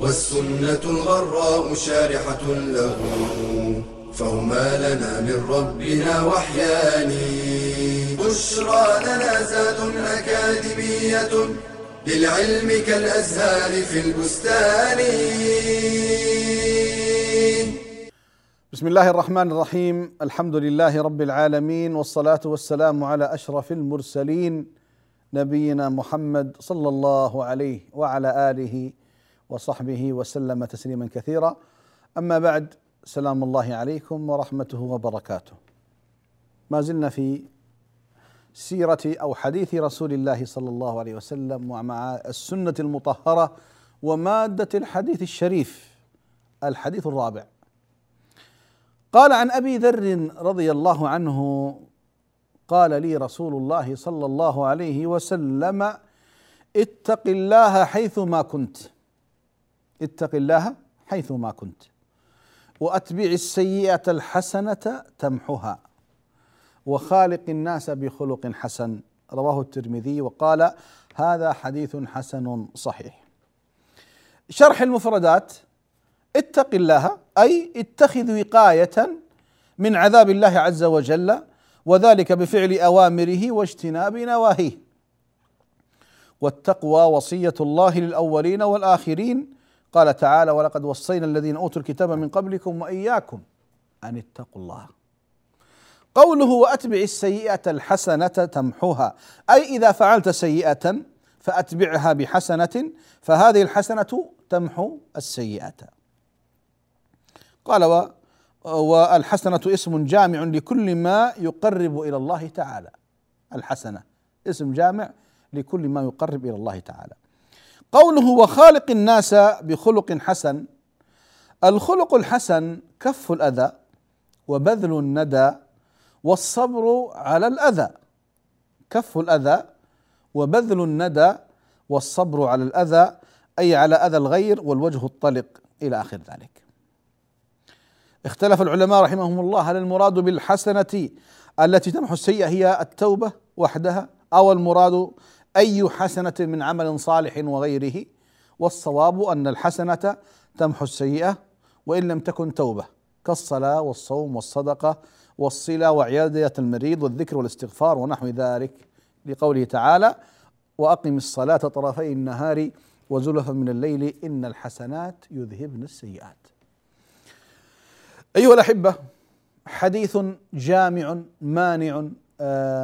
والسنة الغراء شارحة له فهما لنا من ربنا وحيان. بشرى لنا زاد أكاديمية للعلم كالأزهار في البستان. بسم الله الرحمن الرحيم. الحمد لله رب العالمين والصلاة والسلام على أشرف المرسلين نبينا محمد صلى الله عليه وعلى آله وصحبه وسلم تسليما كثيرا. أما بعد سلام الله عليكم ورحمته وبركاته. ما زلنا في سيرة أو حديث رسول الله صلى الله عليه وسلم ومع السنة المطهرة ومادة الحديث الشريف الحديث الرابع. قال عن أبي ذر رضي الله عنه قال لي رسول الله صلى الله عليه وسلم اتق الله حيثما كنت. اتق الله حيثما كنت. وأتبع السيئة الحسنة تمحها وخالق الناس بخلق حسن. رواه الترمذي وقال هذا حديث حسن صحيح. شرح المفردات. اتق الله أي اتخذ وقاية من عذاب الله عز وجل وذلك بفعل أوامره واجتناب نواهيه. والتقوى وصية الله للأولين والآخرين قال تعالى ولقد وصينا الذين أوتوا الكتاب من قبلكم وإياكم أن اتقوا الله. قوله وأتبع السيئة الحسنة تمحوها. أي إذا فعلت سيئة فأتبعها بحسنة فهذه الحسنة تمحو السيئة. قال و والحسنة اسم جامع لكل ما يقرب إلى الله تعالى. الحسنة اسم جامع لكل ما يقرب إلى الله تعالى. قوله وخالق الناس بخلق حسن الخلق الحسن كف الأذى وبذل الندى والصبر على الأذى كف الأذى وبذل الندى والصبر على الأذى أي على أذى الغير والوجه الطلق إلى آخر ذلك. اختلف العلماء رحمهم الله هل المراد بالحسنة التي تمحو السيئة هي التوبة وحدها أو المراد أي حسنة من عمل صالح وغيره والصواب أن الحسنة تمحو السيئة وإن لم تكن توبة. كالصلاة والصوم والصدقة والصلة وعيادة المريض والذكر والاستغفار ونحو ذلك. لقوله تعالى وأقم الصلاة طرفي النهار وزلفا من الليل إن الحسنات يذهبن السيئات. أيها الأحبة حديث جامع مانع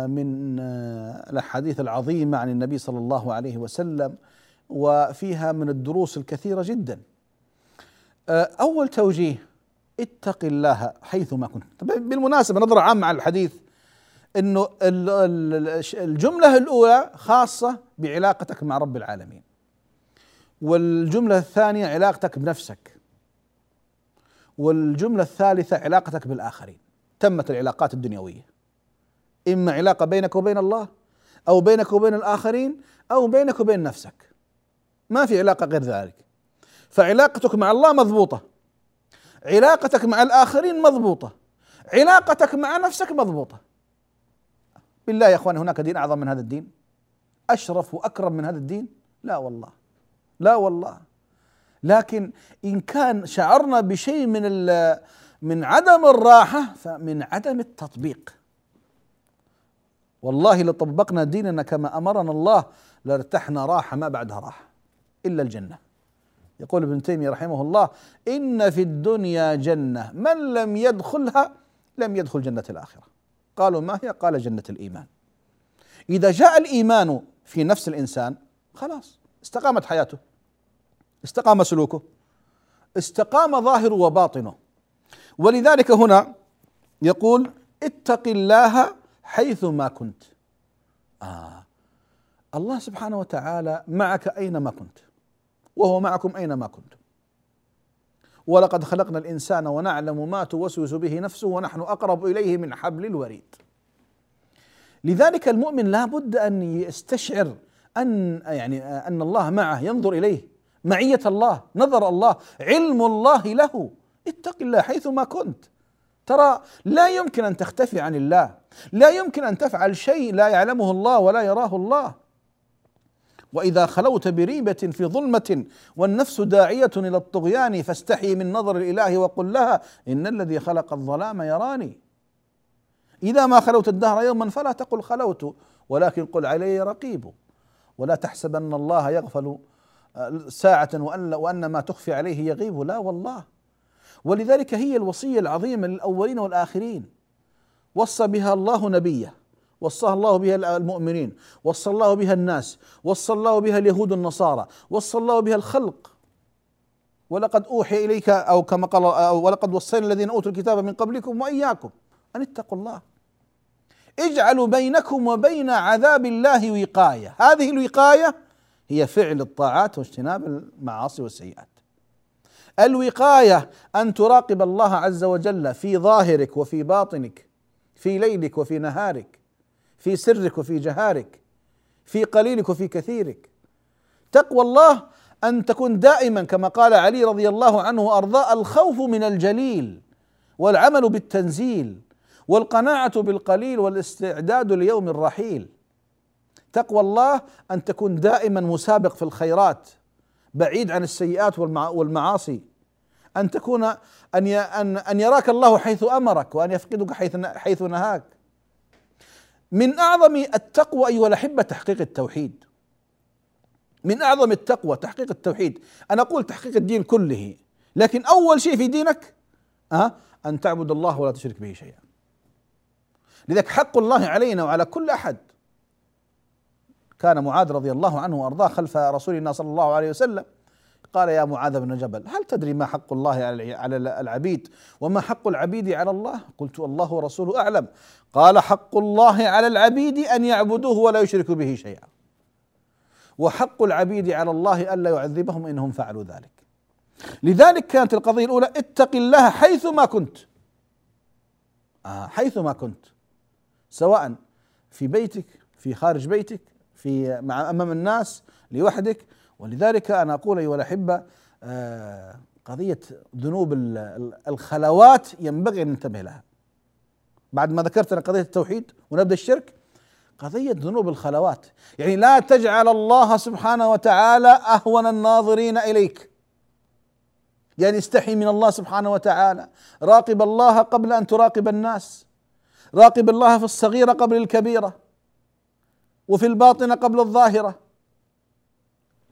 من آه، الأحاديث العظيمة عن النبي صلى الله عليه وسلم وفيها من الدروس الكثيرة جدا. آه، أول توجيه اتق الله حيثما كنت. بالمناسبة نظرة عامة على الحديث إنه الجملة الأولى خاصة بعلاقتك مع رب العالمين والجملة الثانية علاقتك بنفسك والجملة الثالثة علاقتك بالآخرين. تمت العلاقات الدنيوية. إما علاقة بينك وبين الله أو بينك وبين الآخرين أو بينك وبين نفسك. ما في علاقة غير ذلك. فعلاقتك مع الله مضبوطة. علاقتك مع الآخرين مضبوطة. علاقتك مع نفسك مضبوطة. بالله يا اخواني هناك دين أعظم من هذا الدين؟ أشرف وأكرم من هذا الدين؟ لا والله. لا والله. لكن إن كان شعرنا بشيء من من عدم الراحة فمن عدم التطبيق. والله لو طبقنا ديننا كما أمرنا الله لارتحنا راحة ما بعدها راحة إلا الجنة. يقول ابن تيمية رحمه الله إن في الدنيا جنة من لم يدخلها لم يدخل جنة الآخرة. قالوا ما هي؟ قال جنة الإيمان. إذا جاء الإيمان في نفس الإنسان خلاص استقامت حياته استقام سلوكه استقام ظاهره وباطنه. ولذلك هنا يقول اتق الله حيث ما كنت. آه. الله سبحانه وتعالى معك أينما كنت وهو معكم أينما كنتم ولقد خلقنا الإنسان ونعلم ما توسوس به نفسه ونحن أقرب إليه من حبل الوريد. لذلك المؤمن لا بد أن يستشعر أن يعني أن الله معه ينظر إليه. معية الله نظر الله علم الله له. اتق الله حيثما كنت. ترى لا يمكن أن تختفي عن الله. لا يمكن أن تفعل شيء لا يعلمه الله ولا يراه الله. وإذا خلوت بريبة في ظلمة والنفس داعية إلى الطغيان فاستحي من نظر الإله وقل لها إن الذي خلق الظلام يراني. إذا ما خلوت الدهر يوما فلا تقل خلوت ولكن قل علي رقيب. ولا تحسبن الله يغفل ساعة وأن وأن ما تخفي عليه يغيب. لا والله. ولذلك هي الوصية العظيمة للأولين والآخرين. وصى بها الله نبيه وصاها الله بها المؤمنين وصى الله بها الناس وصى الله بها اليهود النصارى وصى الله بها الخلق. ولقد أوحي إليك أو كما قال أو ولقد وصينا الذين أوتوا الكتاب من قبلكم وإياكم أن اتقوا الله. اجعلوا بينكم وبين عذاب الله وقاية. هذه الوقاية هي فعل الطاعات واجتناب المعاصي والسيئات. الوقاية أن تراقب الله عز وجل في ظاهرك وفي باطنك في ليلك وفي نهارك في سرك وفي جهارك في قليلك وفي كثيرك. تقوى الله أن تكون دائما كما قال علي رضي الله عنه وارضاه الخوف من الجليل والعمل بالتنزيل والقناعة بالقليل والاستعداد ليوم الرحيل. تقوى الله أن تكون دائما مسابق في الخيرات بعيد عن السيئات والمعاصي. أن تكون أن أن أن يراك الله حيث أمرك وأن يفقدك حيث حيث نهاك. من أعظم التقوى أيها الأحبة تحقيق التوحيد. من أعظم التقوى تحقيق التوحيد. أنا أقول تحقيق الدين كله. لكن أول شيء في دينك أه أن تعبد الله ولا تشرك به شيئا. لذلك حق الله علينا وعلى كل أحد. كان معاذ رضي الله عنه وأرضاه خلف رسول الله صلى الله عليه وسلم. قال يا معاذ بن جبل هل تدري ما حق الله على العبيد؟ وما حق العبيد على الله؟ قلت الله ورسوله أعلم. قال حق الله على العبيد أن يعبدوه ولا يشركوا به شيئا. وحق العبيد على الله الا يعذبهم انهم فعلوا ذلك. لذلك كانت القضية الأولى اتق الله حيث ما كنت. آه حيث ما كنت. سواء في بيتك في خارج بيتك في مع أمام الناس لوحدك. ولذلك أنا أقول أيها الأحبة آه، قضية ذنوب الخلوات ينبغي أن ننتبه لها. بعد ما ذكرت أنا قضية التوحيد ونبدأ الشرك قضية ذنوب الخلوات. يعني لا تجعل الله سبحانه وتعالى أهون الناظرين إليك. يعني استحي من الله سبحانه وتعالى. راقب الله قبل أن تراقب الناس. راقب الله في الصغيرة قبل الكبيرة. وفي الباطنه قبل الظاهرة.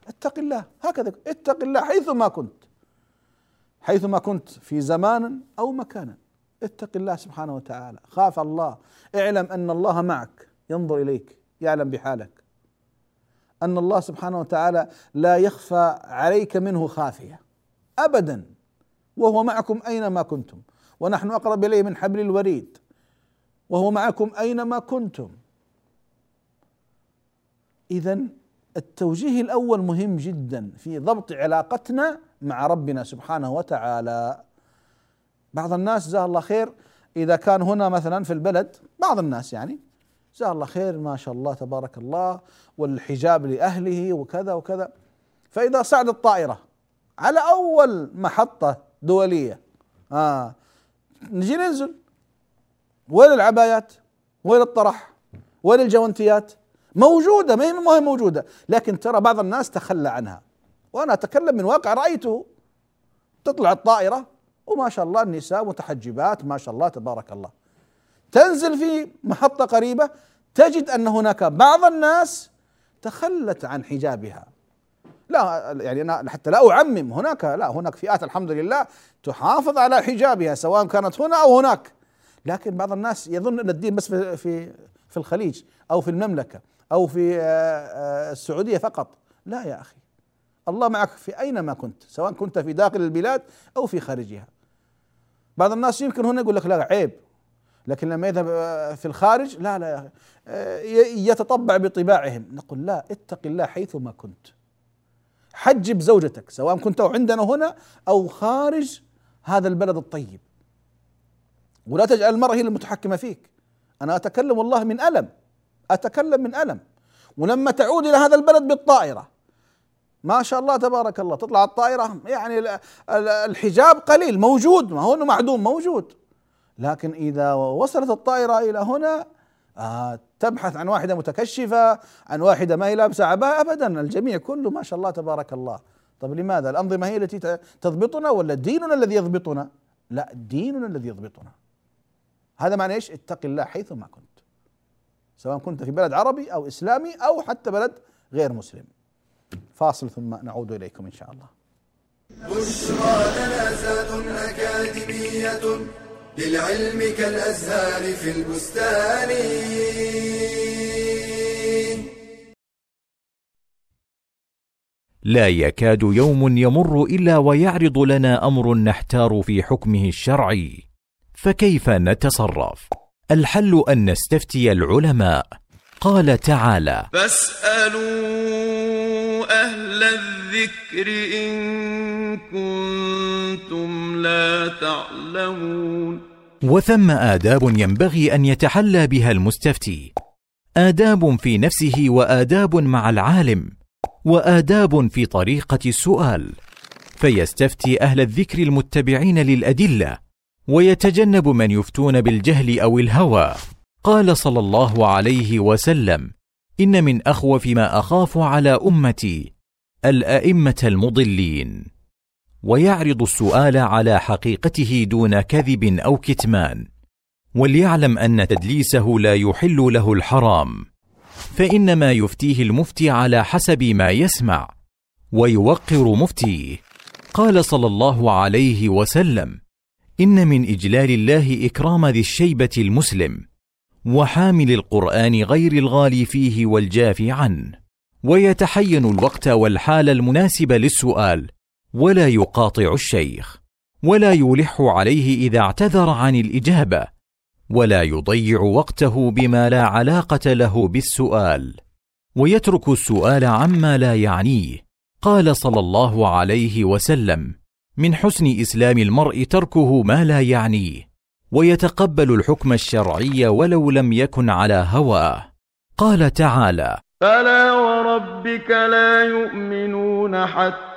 اتق الله هكذا. اتق الله حيثما كنت. حيثما كنت في زمان أو مكان اتق الله سبحانه وتعالى. خاف الله. اعلم أن الله معك. ينظر إليك. يعلم بحالك. أن الله سبحانه وتعالى لا يخفى عليك منه خافية. ابدا. وهو معكم أينما كنتم. ونحن أقرب إليه من حبل الوريد. وهو معكم أينما كنتم. اذا التوجيه الأول مهم جدا في ضبط علاقتنا مع ربنا سبحانه وتعالى. بعض الناس جزاه الله خير إذا كان هنا مثلا في البلد بعض الناس يعني جزاه الله خير ما شاء الله تبارك الله والحجاب لأهله وكذا وكذا. فإذا صعد الطائرة على أول محطة دولية آه نجي ننزل. وين العبايات؟ وين الطرح؟ وين الجوانتيات؟ موجودة ما هي موجودة. لكن ترى بعض الناس تخلى عنها. وأنا أتكلم من واقع رأيته. تطلع الطائرة وما شاء الله النساء متحجبات ما شاء الله تبارك الله. تنزل في محطة قريبة تجد أن هناك بعض الناس تخلت عن حجابها. لا يعني أنا حتى لا أعمم هناك لا هناك فئات الحمد لله تحافظ على حجابها سواء كانت هنا أو هناك. لكن بعض الناس يظن أن الدين بس في في في الخليج أو في المملكة. أو في آه، آه، السعودية فقط. لا يا أخي. الله معك في اينما كنت سواء كنت في داخل البلاد أو في خارجها. بعض الناس يمكن هنا يقول لك لا عيب. لكن لما يذهب آه، في الخارج لا لا يتطبع بطباعهم. نقول لا اتق الله حيثما كنت. حجب زوجتك سواء كنت عندنا هنا أو خارج هذا البلد الطيب. ولا تجعل المرأة هي المتحكمة فيك. أنا أتكلم والله من ألم. أتكلم من ألم. ولما تعود إلى هذا البلد بالطائرة ما شاء الله تبارك الله تطلع الطائرة يعني الحجاب قليل موجود ما هو معدوم موجود. لكن إذا وصلت الطائرة إلى هنا آه تبحث عن واحدة متكشفة عن واحدة ما هي لابسة عباءة أبدا الجميع كله ما شاء الله تبارك الله. طيب لماذا؟ الأنظمة هي التي تضبطنا ولا ديننا الذي يضبطنا؟ لا ديننا الذي يضبطنا. هذا معنى إيش؟ اتق الله حيثما كنت. سواء كنت في بلد عربي أو إسلامي أو حتى بلد غير مسلم. فاصل ثم نعود إليكم إن شاء الله. بشرى لنا أكاديمية للعلم كالأزهار في البستان. لا يكاد يوم يمر إلا ويعرض لنا أمر نحتار في حكمه الشرعي. فكيف نتصرف؟ الحل أن نستفتي العلماء. قال تعالى فاسألوا أهل الذكر إن كنتم لا تعلمون. وثم آداب ينبغي أن يتحلى بها المستفتي. آداب في نفسه وآداب مع العالم وآداب في طريقة السؤال. فيستفتي أهل الذكر المتبعين للأدلة ويتجنب من يفتون بالجهل أو الهوى. قال صلى الله عليه وسلم إن من أخوف ما أخاف على أمتي الأئمة المضلين. ويعرض السؤال على حقيقته دون كذب أو كتمان وليعلم أن تدليسه لا يحل له الحرام. فإنما يفتيه المفتي على حسب ما يسمع ويوقر مفتيه. قال صلى الله عليه وسلم إن من إجلال الله إكرام ذي الشيبة المسلم وحامل القرآن غير الغالي فيه والجافي عنه ويتحين الوقت والحال المناسب للسؤال ولا يقاطع الشيخ ولا يلح عليه إذا اعتذر عن الإجابة ولا يضيع وقته بما لا علاقة له بالسؤال. ويترك السؤال عما لا يعنيه قال صلى الله عليه وسلم من حسن إسلام المرء تركه ما لا يعنيه ويتقبل الحكم الشرعي ولو لم يكن على هواه قال تعالى فلا وربك لا يؤمنون حتى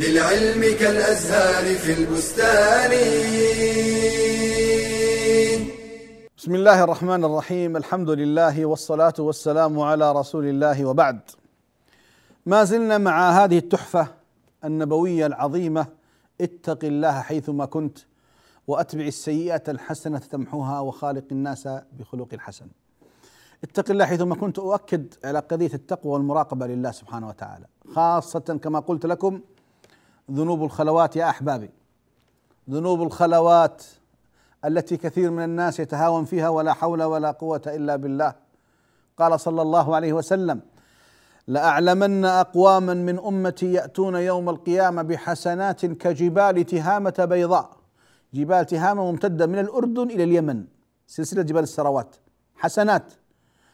للعلم كالأزهار في البستان. بسم الله الرحمن الرحيم. الحمد لله والصلاة والسلام على رسول الله وبعد. ما زلنا مع هذه التحفة النبوية العظيمة. اتق الله حيثما كنت وأتبع السيئة الحسنة تمحوها وخالق الناس بخلق حسن. اتق الله حيثما كنت. أؤكد على قضية التقوى والمراقبة لله سبحانه وتعالى، خاصة كما قلت لكم ذنوب الخلوات يا أحبابي. ذنوب الخلوات التي كثير من الناس يتهاون فيها ولا حول ولا قوة إلا بالله. قال صلى الله عليه وسلم: لأعلمن أقواما من أمتي يأتون يوم القيامة بحسنات كجبال تهامة بيضاء. جبال تهامة ممتدة من الأردن إلى اليمن. سلسلة جبال السروات. حسنات.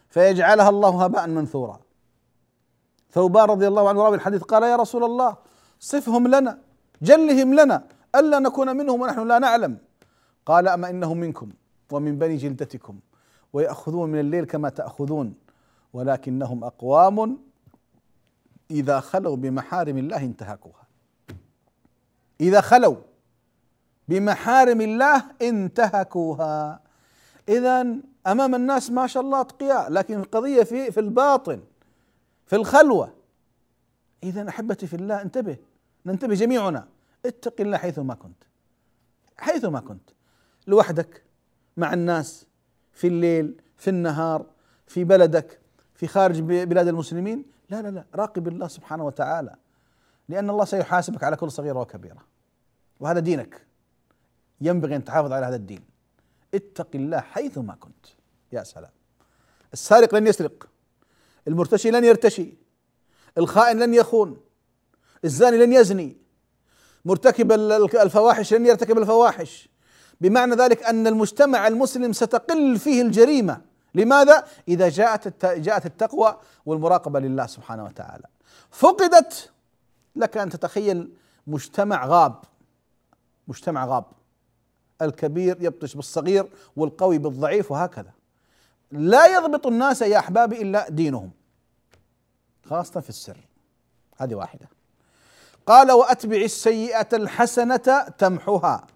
فيجعلها الله هباء منثورا. ثوبان رضي الله عنه راوي الحديث. قال يا رسول الله صفهم لنا جلهم لنا ألا نكون منهم ونحن لا نعلم. قال أما انهم منكم ومن بني جلدتكم ويأخذون من الليل كما تأخذون ولكنهم أقوام إذا خلوا بمحارم الله انتهكوها. إذا خلوا بمحارم الله انتهكوها. إذا أمام الناس ما شاء الله أتقياء لكن القضية في في الباطن في الخلوة. إذا أحبتي في الله انتبه ننتبه جميعنا. اتق الله حيثما كنت. حيثما كنت. لوحدك مع الناس في الليل في النهار في بلدك في خارج بلاد المسلمين. لا لا لا راقب الله سبحانه وتعالى. لأن الله سيحاسبك على كل صغيرة وكبيرة. وهذا دينك. ينبغي أن تحافظ على هذا الدين. اتق الله حيثما كنت. يا سلام. السارق لن يسرق. المرتشي لن يرتشي. الخائن لن يخون الزاني لن يزني مرتكب الفواحش لن يرتكب الفواحش. بمعنى ذلك أن المجتمع المسلم ستقل فيه الجريمة. لماذا؟ إذا جاءت جاءت التقوى والمراقبة لله سبحانه وتعالى. فقدت لك أن تتخيل مجتمع غاب مجتمع غاب. الكبير يبطش بالصغير والقوي بالضعيف وهكذا. لا يضبط الناس يا أحبابي إلا دينهم. خاصة في السر. هذه واحدة. قال وأتبع السيئة الحسنة تمحها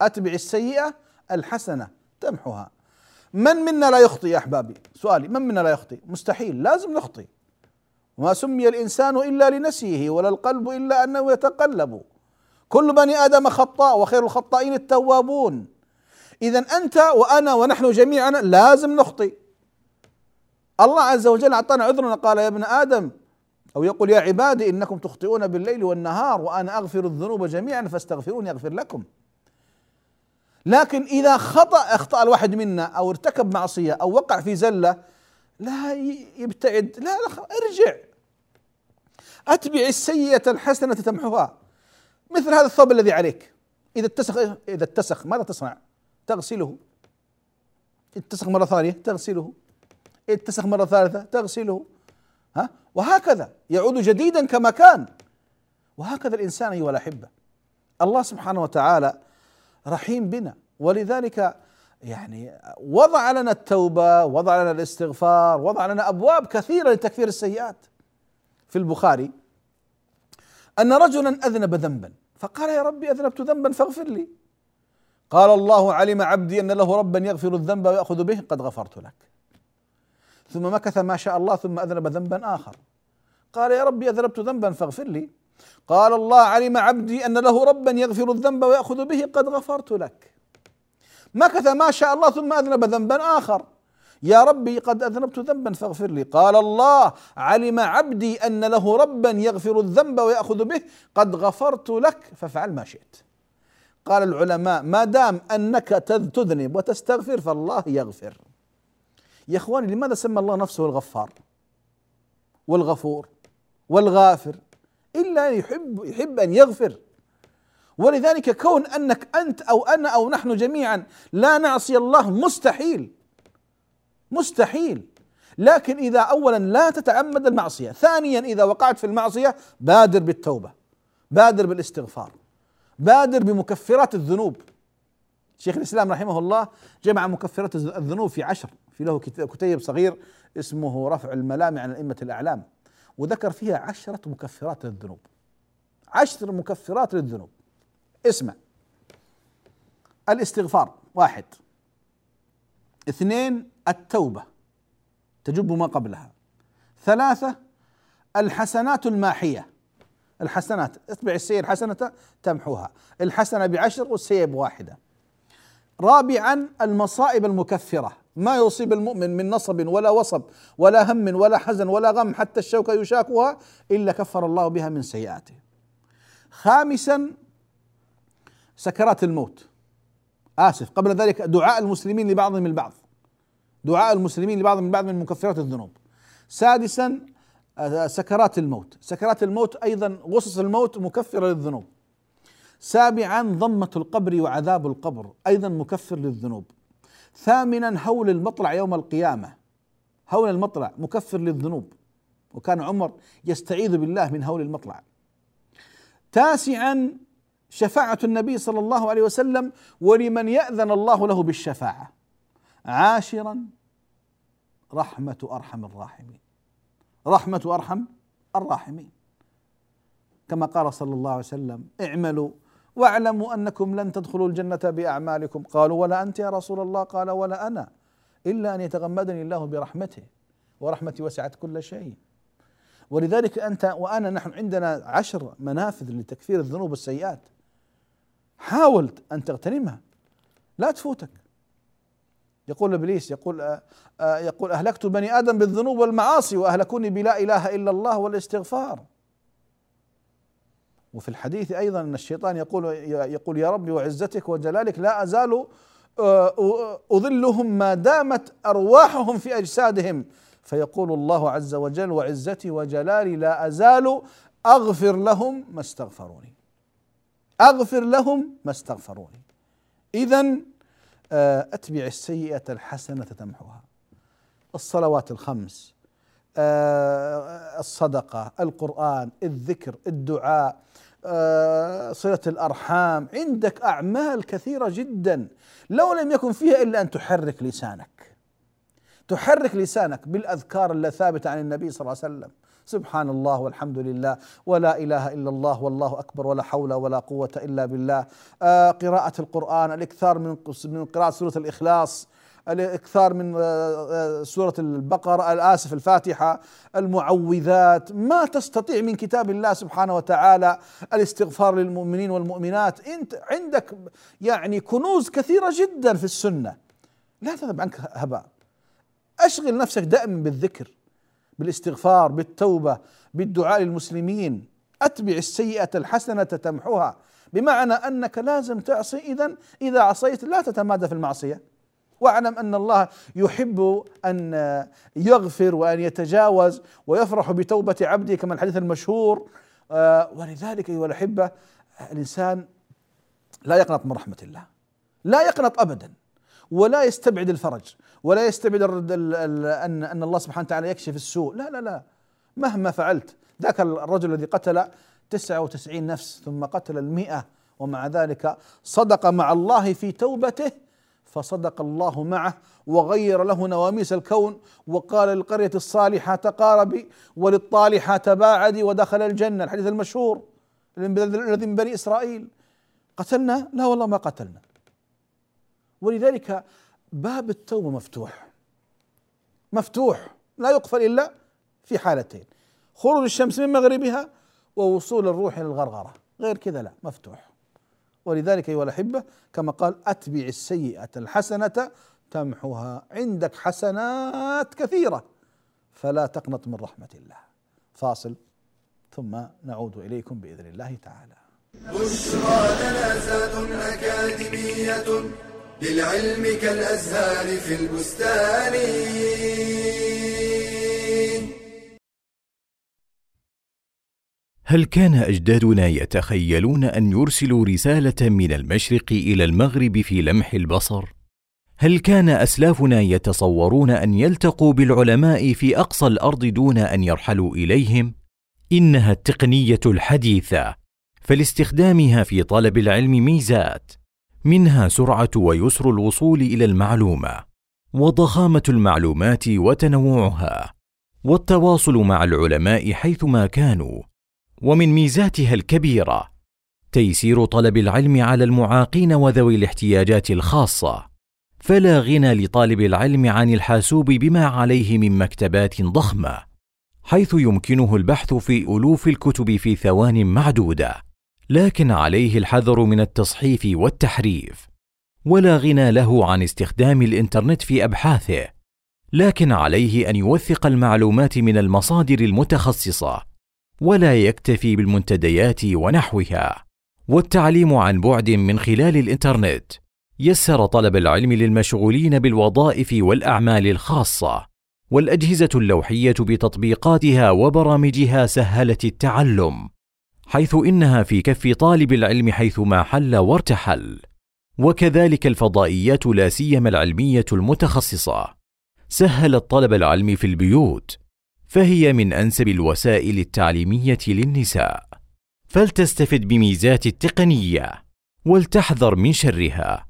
أتبع السيئة الحسنة تمحها من منا لا يخطي يا أحبابي؟ سؤالي. من منا لا يخطي؟ مستحيل لازم نخطي. وما سمي الإنسان إلا لنسيه ولا القلب إلا أنه يتقلب. كل بني آدم خطاء وخير الخطائين التوابون. اذا أنت وأنا ونحن جميعا لازم نخطي. الله عز وجل أعطانا عذرنا قال يا ابن آدم أو يقول يا عبادي إنكم تخطئون بالليل والنهار وأنا أغفر الذنوب جميعا فاستغفروني اغفر لكم. لكن إذا خطأ أخطأ الواحد منا أو ارتكب معصية أو وقع في زلة لا يبتعد لا, لا ارجع. أتبع السيئة الحسنة تمحوها. مثل هذا الثوب الذي عليك. إذا اتسخ إذا اتسخ ماذا تصنع؟ تغسله. اتسخ مرة ثانية تغسله. اتسخ مرة ثالثة تغسله. ها؟ وهكذا يعود جديدا كما كان. وهكذا الإنسان أيها الأحبة. الله سبحانه وتعالى رحيم بنا. ولذلك يعني وضع لنا التوبة وضع لنا الاستغفار وضع لنا أبواب كثيرة لتكفير السيئات. في البخاري أن رجلا أذنب ذنبا. فقال يا ربي أذنبت ذنبا فاغفر لي. قال الله علم عبدي أن له ربا يغفر الذنب ويأخذ به قد غفرت لك. ثم مكث ما شاء الله ثم أذنب ذنبا آخر. قال يا ربي أذنبت ذنبا فاغفر لي. قال الله علم عبدي أن له ربا يغفر الذنب ويأخذ به قد غفرت لك. مكث ما شاء الله ثم أذنب ذنبا آخر. يا ربي قد أذنبت ذنبا فاغفر لي. قال الله علم عبدي أن له ربا يغفر الذنب ويأخذ به قد غفرت لك. فافعل ما شئت. قال العلماء ما دام أنك تذنب وتستغفر فالله يغفر. يا إخواني لماذا سمى الله نفسه الغفار والغفور والغافر؟ إلا يحب يحب أن يغفر. ولذلك كون أنك أنت أو أنا أو نحن جميعا لا نعصي الله مستحيل مستحيل. لكن إذا اولا لا تتعمد المعصية ثانيا إذا وقعت في المعصية بادر بالتوبة بادر بالاستغفار بادر بمكفرات الذنوب. شيخ الإسلام رحمه الله جمع مكفرات الذنوب في عشر. في له كتيب صغير اسمه رفع الملام عن الائمه الأعلام وذكر فيها عشرة مكفرات للذنوب. عشر مكفرات للذنوب. اسمع. الاستغفار واحد. اثنين التوبة تجب ما قبلها. ثلاثة الحسنات الماحية. الحسنات اتبع السيئة الحسنة تمحوها. الحسنة بعشر والسيئة بواحدة. رابعا المصائب المكفرة. ما يصيب المؤمن من نصب ولا وصب ولا هم ولا حزن ولا غم حتى الشوكة يشاكها إلا كفر الله بها من سيئاته. خامسا سكرات الموت. آسف قبل ذلك دعاء المسلمين لبعضهم البعض. دعاء المسلمين لبعضهم البعض من مكفرات الذنوب. سادسا سكرات الموت. سكرات الموت أيضا غصص الموت مكفرة للذنوب. سابعا ضمة القبر وعذاب القبر أيضا مكفر للذنوب. ثامنا هول المطلع يوم القيامة. هول المطلع مكفر للذنوب. وكان عمر يستعيذ بالله من هول المطلع. تاسعا شفاعة النبي صلى الله عليه وسلم ولمن يأذن الله له بالشفاعة. عاشرا رحمة أرحم الراحمين. رحمة أرحم الراحمين. كما قال صلى الله عليه وسلم اعملوا واعلموا أنكم لن تدخلوا الجنة بأعمالكم. قالوا ولا أنت يا رسول الله؟ قال ولا أنا إلا أن يتغمدني الله برحمته ورحمتي وسعت كل شيء. ولذلك أنت وأنا نحن عندنا عشر منافذ لتكفير الذنوب والسيئات. حاول أن تغتنمها. لا تفوتك. يقول إبليس يقول آه، آه، يقول أهلكت بني آدم بالذنوب والمعاصي وأهلكوني بلا إله إلا الله والاستغفار. وفي الحديث أيضا أن الشيطان يقول يقول يا ربي وعزتك وجلالك لا أزال آه، أظلهم ما دامت أرواحهم في أجسادهم. فيقول الله عز وجل وعزتي وجلالي لا أزال أغفر لهم ما استغفروني. أغفر لهم ما استغفروني. إذا آه، أتبع السيئة الحسنة تمحوها. الصلوات الخمس آه، الصدقة القرآن الذكر الدعاء آه، صلة الأرحام. عندك أعمال كثيرة جدا. لو لم يكن فيها إلا أن تحرك لسانك. تحرك لسانك بالأذكار الثابتة عن النبي صلى الله عليه وسلم. سبحان الله والحمد لله. ولا إله إلا الله والله أكبر ولا حول ولا قوة إلا بالله. آه قراءة القرآن الإكثار من من قراءة سورة الإخلاص. الإكثار من آه، آه، سورة البقرة الآسف الفاتحة المعوذات. ما تستطيع من كتاب الله سبحانه وتعالى الاستغفار للمؤمنين والمؤمنات. إنت عندك يعني كنوز كثيرة جدا في السنة. لا تذهب عنك هباء. أشغل نفسك دائما بالذكر بالاستغفار بالتوبة بالدعاء للمسلمين. أتبع السيئة الحسنة تمحوها. بمعنى أنك لازم تعصي اذا إذا عصيت لا تتمادى في المعصية. واعلم أن الله يحب أن يغفر وأن يتجاوز ويفرح بتوبة عبده كما الحديث المشهور. آه، ولذلك أيها الأحبة الإنسان لا يقنط من رحمة الله لا يقنط ابدا ولا يستبعد الفرج ولا يستبعد أن أن الله سبحانه وتعالى يكشف السوء. لا لا لا. مهما فعلت ذاك الرجل الذي قتل 99 نفس ثم قتل المئة ومع ذلك صدق مع الله في توبته فصدق الله معه وغير له نواميس الكون. وقال للقرية الصالحة تقاربي وللطالحة تباعدي ودخل الجنة. الحديث المشهور الذي من بني إسرائيل. قتلنا؟ لا والله ما قتلنا. ولذلك باب التوبة مفتوح. مفتوح. لا يقفل إلا في حالتين خروج الشمس من مغربها ووصول الروح إلى الغرغرة. غير كذا لا مفتوح. ولذلك أيها الأحبة كما قال أتبع السيئة الحسنة تمحها عندك حسنات كثيرة فلا تقنط من رحمة الله. فاصل ثم نعود إليكم بإذن الله تعالى. بشرى لنا أكاديمية للعلم كالأزهار في البستان. هل كان أجدادنا يتخيلون أن يرسلوا رسالة من المشرق إلى المغرب في لمح البصر؟ هل كان أسلافنا يتصورون أن يلتقوا بالعلماء في أقصى الأرض دون أن يرحلوا إليهم؟ إنها التقنية الحديثة فلاستخدامها في طلب العلم ميزات منها سرعة ويسر الوصول إلى المعلومة وضخامة المعلومات وتنوعها والتواصل مع العلماء حيثما كانوا. ومن ميزاتها الكبيرة تيسير طلب العلم على المعاقين وذوي الاحتياجات الخاصة. فلا غنى لطالب العلم عن الحاسوب بما عليه من مكتبات ضخمة حيث يمكنه البحث في ألوف الكتب في ثوان معدودة لكن عليه الحذر من التصحيف والتحريف. ولا غنى له عن استخدام الإنترنت في أبحاثه لكن عليه أن يوثق المعلومات من المصادر المتخصصة. ولا يكتفي بالمنتديات ونحوها. والتعليم عن بعد من خلال الإنترنت. يسر طلب العلم للمشغولين بالوظائف والأعمال الخاصة. والأجهزة اللوحية بتطبيقاتها وبرامجها سهلت التعلم. حيث إنها في كف طالب العلم حيثما حل وارتحل. وكذلك الفضائيات لا سيما العلمية المتخصصة. سهلت طلب العلم في البيوت. فهي من أنسب الوسائل التعليمية للنساء. فلتستفد بميزات التقنية ولتحذر من شرها.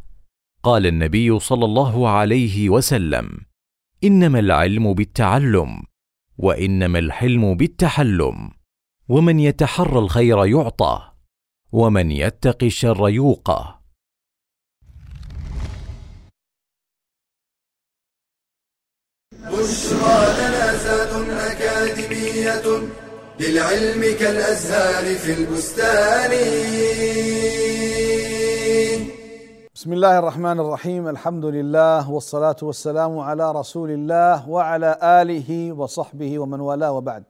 قال النبي صلى الله عليه وسلم إنما العلم بالتعلم وإنما الحلم بالتحلم. ومن يتحرى الخير يعطى ومن يتق الشر يوقى. بشرى للعلم كالأزهار في البستان. بسم الله الرحمن الرحيم الحمد لله والصلاة والسلام على رسول الله وعلى آله وصحبه ومن والاه وبعد.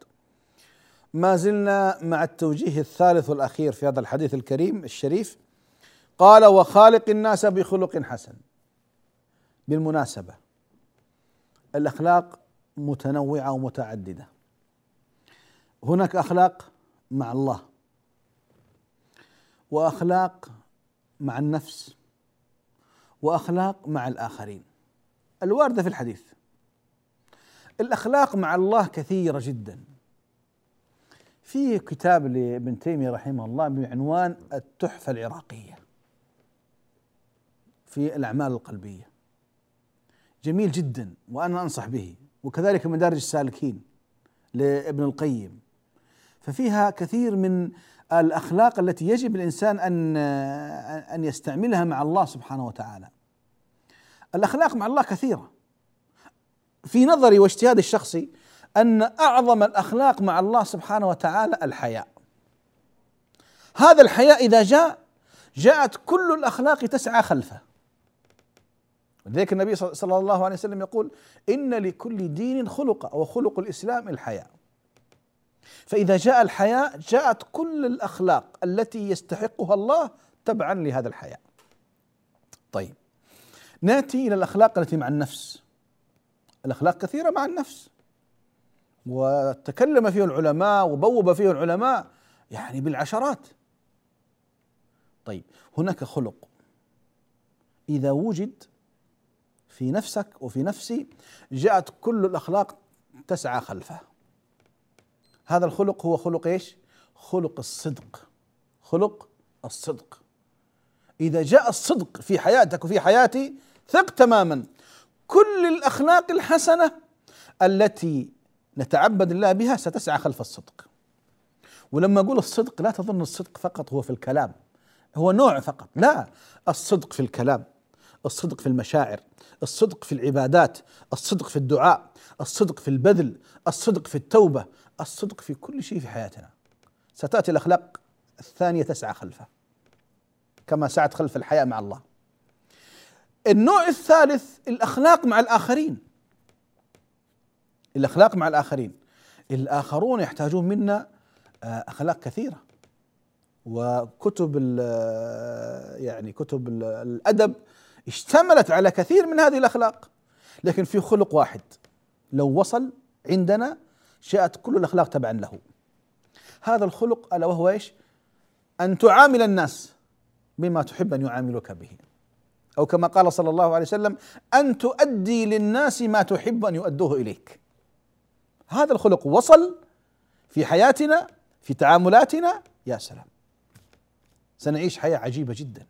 ما زلنا مع التوجيه الثالث والاخير في هذا الحديث الكريم الشريف. قال وخالق الناس بخلق حسن. بالمناسبة الأخلاق متنوعة ومتعددة. هناك أخلاق مع الله وأخلاق مع النفس وأخلاق مع الآخرين. الواردة في الحديث الأخلاق مع الله كثيرة جدا. في كتاب لابن تيمية رحمه الله بعنوان التحفة العراقية في الأعمال القلبية. جميل جدا وأنا أنصح به. وكذلك مدارج السالكين لابن القيم. ففيها كثير من الأخلاق التي يجب الإنسان أن أن يستعملها مع الله سبحانه وتعالى. الأخلاق مع الله كثيرة. في نظري واجتهادي الشخصي أن أعظم الأخلاق مع الله سبحانه وتعالى الحياء. هذا الحياء إذا جاء جاءت كل الأخلاق تسعى خلفه. ولذلك النبي صلى الله عليه وسلم يقول إن لكل دين خلق وخلق الإسلام الحياء. فإذا جاء الحياء جاءت كل الأخلاق التي يستحقها الله تبعا لهذا الحياء. طيب. نأتي إلى الأخلاق التي مع النفس. الأخلاق كثيرة مع النفس. وتكلم فيه العلماء وبوب فيه العلماء يعني بالعشرات. طيب. هناك خلق. إذا وجد في نفسك وفي نفسي جاءت كل الأخلاق تسعى خلفه. هذا الخلق هو خلق إيش؟ خلق الصدق. خلق الصدق. إذا جاء الصدق في حياتك وفي حياتي ثق تماما. كل الأخلاق الحسنة التي نتعبد الله بها ستسعى خلف الصدق. ولما أقول الصدق لا تظن الصدق فقط هو في الكلام. هو نوع فقط. لا الصدق في الكلام الصدق في المشاعر الصدق في العبادات الصدق في الدعاء الصدق في البذل الصدق في التوبة الصدق في كل شيء في حياتنا. ستأتي الأخلاق الثانية تسعى خلفه كما سعت خلف الحياء مع الله. النوع الثالث الأخلاق مع الآخرين. الأخلاق مع الآخرين. الآخرون يحتاجون منا آه، أخلاق كثيرة. وكتب يعني كتب الأدب اشتملت على كثير من هذه الأخلاق. لكن في خلق واحد لو وصل عندنا جاءت كل الأخلاق تبعا له. هذا الخلق ألا وهو إيش؟ أن تعامل الناس بما تحب أن يعاملوك به. أو كما قال صلى الله عليه وسلم أن تؤدي للناس ما تحب أن يؤدوه إليك. هذا الخلق وصل في حياتنا في تعاملاتنا يا سلام. سنعيش حياة عجيبة جدا.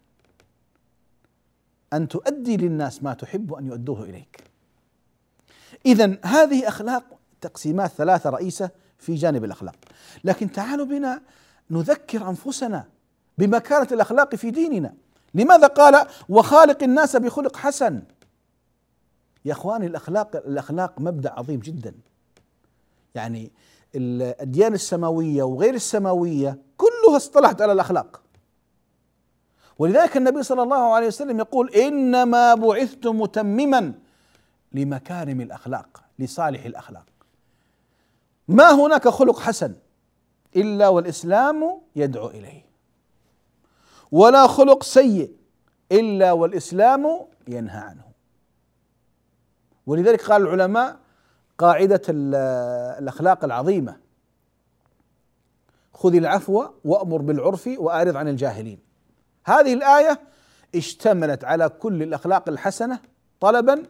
أن تؤدي للناس ما تحب أن يؤدوه إليك. اذا هذه أخلاق تقسيمات ثلاثة رئيسة في جانب الأخلاق. لكن تعالوا بنا نذكر أنفسنا بمكانة الأخلاق في ديننا. لماذا قال وخالق الناس بخلق حسن؟ يا أخواني الأخلاق الأخلاق مبدأ عظيم جدا. يعني الاديان السماوية وغير السماوية كلها اصطلحت على الأخلاق. ولذلك النبي صلى الله عليه وسلم يقول إنما بعثت متمما لمكارم الأخلاق لصالح الأخلاق. ما هناك خلق حسن إلا والإسلام يدعو إليه. ولا خلق سيء إلا والإسلام ينهى عنه. ولذلك قال العلماء قاعدة الأخلاق العظيمة خذ العفو وأمر بالعرف وأعرض عن الجاهلين. هذه الآية اشتملت على كل الأخلاق الحسنة طلبا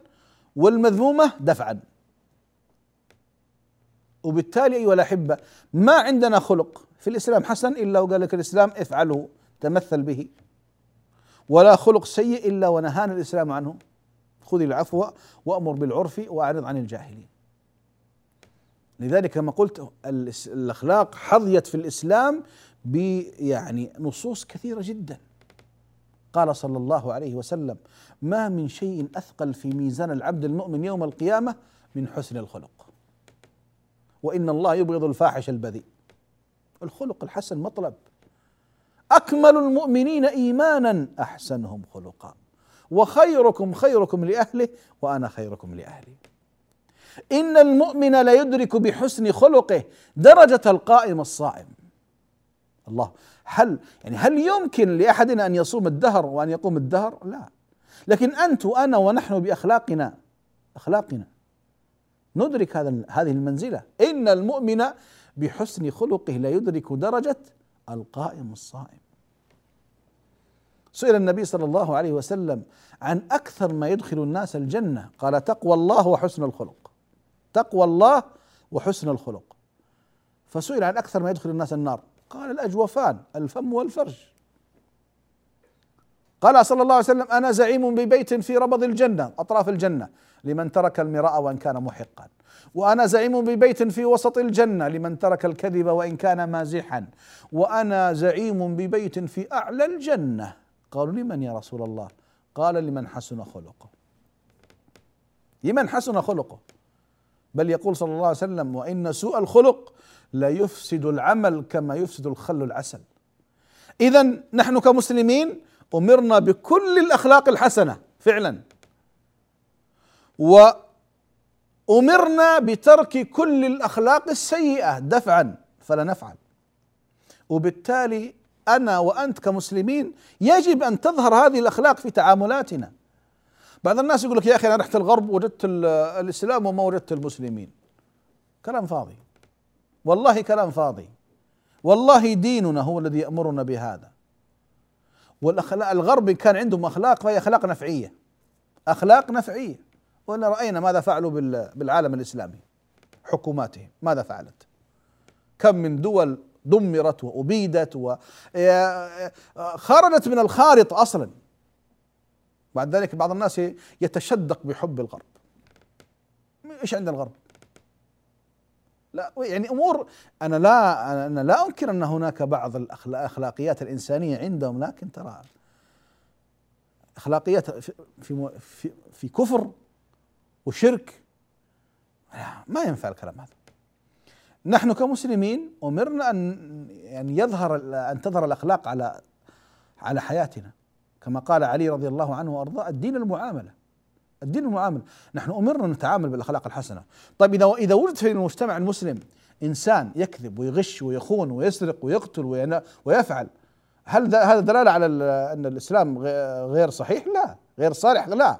والمذمومة دفعا. وبالتالي أيها الأحبة ما عندنا خلق في الإسلام حسن إلا وقال لك الإسلام افعله تمثل به. ولا خلق سيء إلا ونهانا الإسلام عنه. خذ العفو وأمر بالعرف وأعرض عن الجاهلين. لذلك كما قلت الأخلاق حظيت في الإسلام يعني نصوص كثيرة جدا. قال صلى الله عليه وسلم ما من شيء أثقل في ميزان العبد المؤمن يوم القيامة من حسن الخلق. وإن الله يبغض الفاحش البذيء. الخلق الحسن مطلب. أكمل المؤمنين إيمانا أحسنهم خلقا. وخيركم خيركم لأهله وأنا خيركم لأهلي. إن المؤمن ليدرك بحسن خلقه درجة القائم الصائم. الله هل يعني هل يمكن لاحدنا أن يصوم الدهر وأن يقوم الدهر؟ لا. لكن أنت وأنا ونحن بأخلاقنا أخلاقنا. ندرك هذا هذه المنزلة. إن المؤمن بحسن خلقه لا يدرك درجة القائم الصائم. سئل النبي صلى الله عليه وسلم عن أكثر ما يدخل الناس الجنة. قال تقوى الله وحسن الخلق. تقوى الله وحسن الخلق. فسئل عن أكثر ما يدخل الناس النار. قال الأجوفان الفم والفرج. قال صلى الله عليه وسلم أنا زعيم ببيت في ربض الجنة أطراف الجنة لمن ترك المراء وإن كان محقا. وأنا زعيم ببيت في وسط الجنة لمن ترك الكذب وإن كان مازحا. وأنا زعيم ببيت في أعلى الجنة. قالوا لمن يا رسول الله؟ قال لمن حسن خلقه. لمن حسن خلقه. بل يقول صلى الله عليه وسلم وإن سوء الخلق لا يفسد العمل كما يفسد الخل العسل. اذا نحن كمسلمين أمرنا بكل الأخلاق الحسنة فعلا. وأمرنا بترك كل الأخلاق السيئة دفعا فلا نفعل. وبالتالي أنا وأنت كمسلمين يجب أن تظهر هذه الأخلاق في تعاملاتنا. بعض الناس يقول لك يا أخي أنا رحت الغرب وجدت الإسلام وما وجدت المسلمين. كلام فاضي. والله كلام فاضي. والله ديننا هو الذي يأمرنا بهذا. والاخلاق الغرب كان عندهم أخلاق فهي أخلاق نفعية. أخلاق نفعية. ولا رأينا ماذا فعلوا بالعالم الإسلامي حكوماتهم ماذا فعلت؟ كم من دول دمرت وأبيدت وخرجت من الخارطه أصلا. بعد ذلك بعض الناس يتشدق بحب الغرب. إيش عند الغرب؟ لا يعني أمور أنا لا أنا لا أنكر أن هناك بعض الأخلاقيات الإنسانية عندهم لكن ترى أخلاقيات في في في كفر وشرك ما ينفع الكلام هذا. نحن كمسلمين أمرنا أن يعني يظهر أن تظهر الأخلاق على على حياتنا. كما قال علي رضي الله عنه وأرضاه الدين المعاملة. الدين المعامله نحن أمرنا أن نتعامل بالأخلاق الحسنة. طيب إذا إذا وجد في المجتمع المسلم إنسان يكذب ويغش ويخون ويسرق ويقتل ويفعل هل هذا دلالة على أن الإسلام غير صحيح؟ لا. غير صالح لا.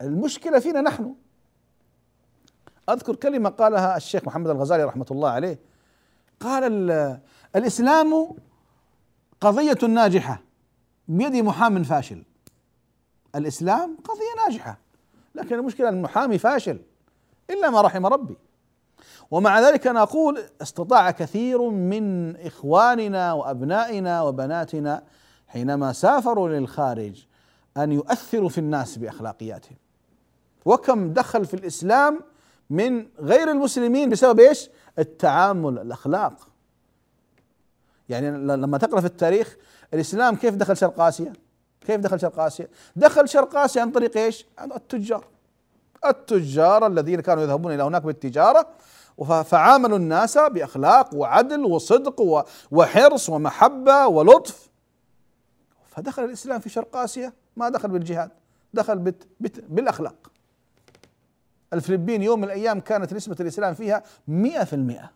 المشكلة فينا نحن. أذكر كلمة قالها الشيخ محمد الغزالي رحمة الله عليه. قال الإسلام قضية ناجحة بيد محام فاشل. الإسلام قضية ناجحة لكن المشكلة المحامي فاشل إلا ما رحم ربي ومع ذلك أنا أقول استطاع كثير من إخواننا وأبنائنا وبناتنا حينما سافروا للخارج أن يؤثروا في الناس بأخلاقياتهم وكم دخل في الإسلام من غير المسلمين بسبب إيش؟ التعامل الأخلاق يعني لما تقرأ في التاريخ الإسلام كيف دخل شرق آسيا؟ كيف دخل شرق آسيا؟ دخل شرق آسيا عن طريق إيش؟ عن التجار. التجار الذين كانوا يذهبون إلى هناك بالتجارة فعاملوا الناس بأخلاق وعدل وصدق وحرص ومحبة ولطف. فدخل الإسلام في شرق آسيا ما دخل بالجهاد دخل بت بت بالأخلاق. الفلبين يوم من الأيام كانت نسبة الإسلام فيها 100%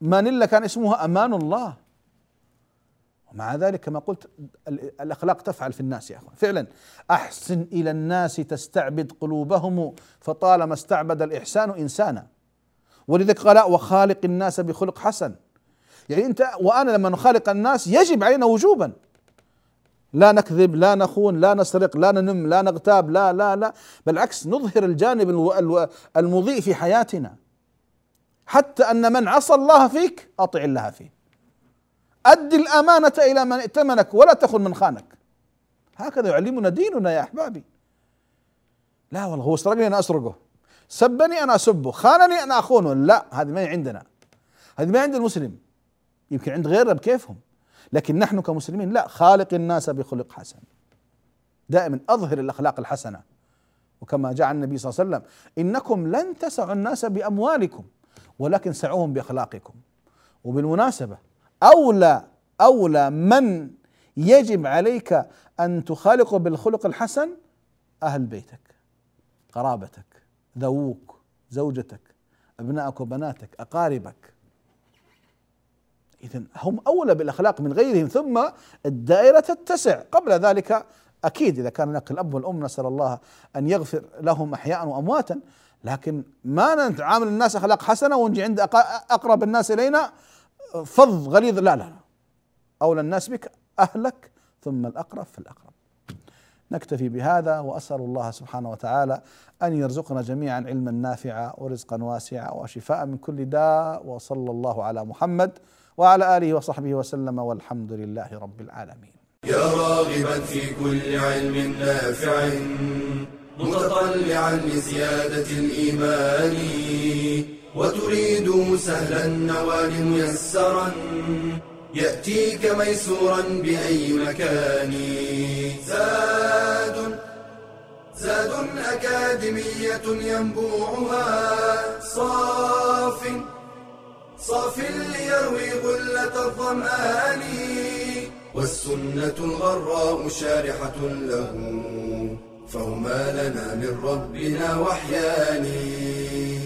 مانيلا كان اسمها أمان الله. ومع ذلك كما قلت الأخلاق تفعل في الناس يا إخوان. فعلا أحسن إلى الناس تستعبد قلوبهم فطالما استعبد الإحسان إنسانا. ولذلك قال وخالق الناس بخلق حسن. يعني أنت وأنا لما نخالق الناس يجب علينا وجوبا. لا نكذب لا نخون لا نسرق لا ننم لا نغتاب لا لا لا. بالعكس نظهر الجانب المضيء في حياتنا. حتى أن من عصى الله فيك أطع الله فيه. أد الأمانة إلى من ائتمنك ولا تخن من خانك. هكذا يعلمنا ديننا يا أحبابي. لا والله هو سرقني أنا أسرقه. سبني أنا أسبه. خانني أنا أخونه. لا هذه ما عندنا. هذه ما عند المسلم. يمكن عند غيرنا بكيفهم لكن نحن كمسلمين لا خالق الناس بخلق حسن. دائما أظهر الأخلاق الحسنة. وكما جاء النبي صلى الله عليه وسلم إنكم لن تسعوا الناس بأموالكم ولكن سعوهم بأخلاقكم. وبالمناسبة أولى أولى من يجب عليك أن تخالقه بالخلق الحسن أهل بيتك قرابتك ذووك زوجتك أبنائك وبناتك أقاربك. اذا هم أولى بالأخلاق من غيرهم ثم الدائرة تتسع. قبل ذلك أكيد إذا كان هناك الأب والأم نسأل الله أن يغفر لهم احياء وأمواتا. لكن ما نتعامل الناس أخلاق حسنة ونجي عند أقرب الناس إلينا؟ فظ غليظ لا لا أولى الناس بك أهلك ثم الأقرب فالاقرب نكتفي بهذا وأسأل الله سبحانه وتعالى أن يرزقنا جميعا علما نافعا ورزقا واسعا وشفاء من كل داء وصلى الله على محمد وعلى آله وصحبه وسلم والحمد لله رب العالمين. يا راغبا في كل علم نافع متطلعا لزيادة الإيمان. وتريد سهلا النوال ميسرا يأتيك ميسورا بأي مكان. زاد زاد أكاديمية ينبوعها. صاف صاف ليروي غلة الظمآن. والسنة الغراء شارحة له فهما لنا من ربنا وحيان.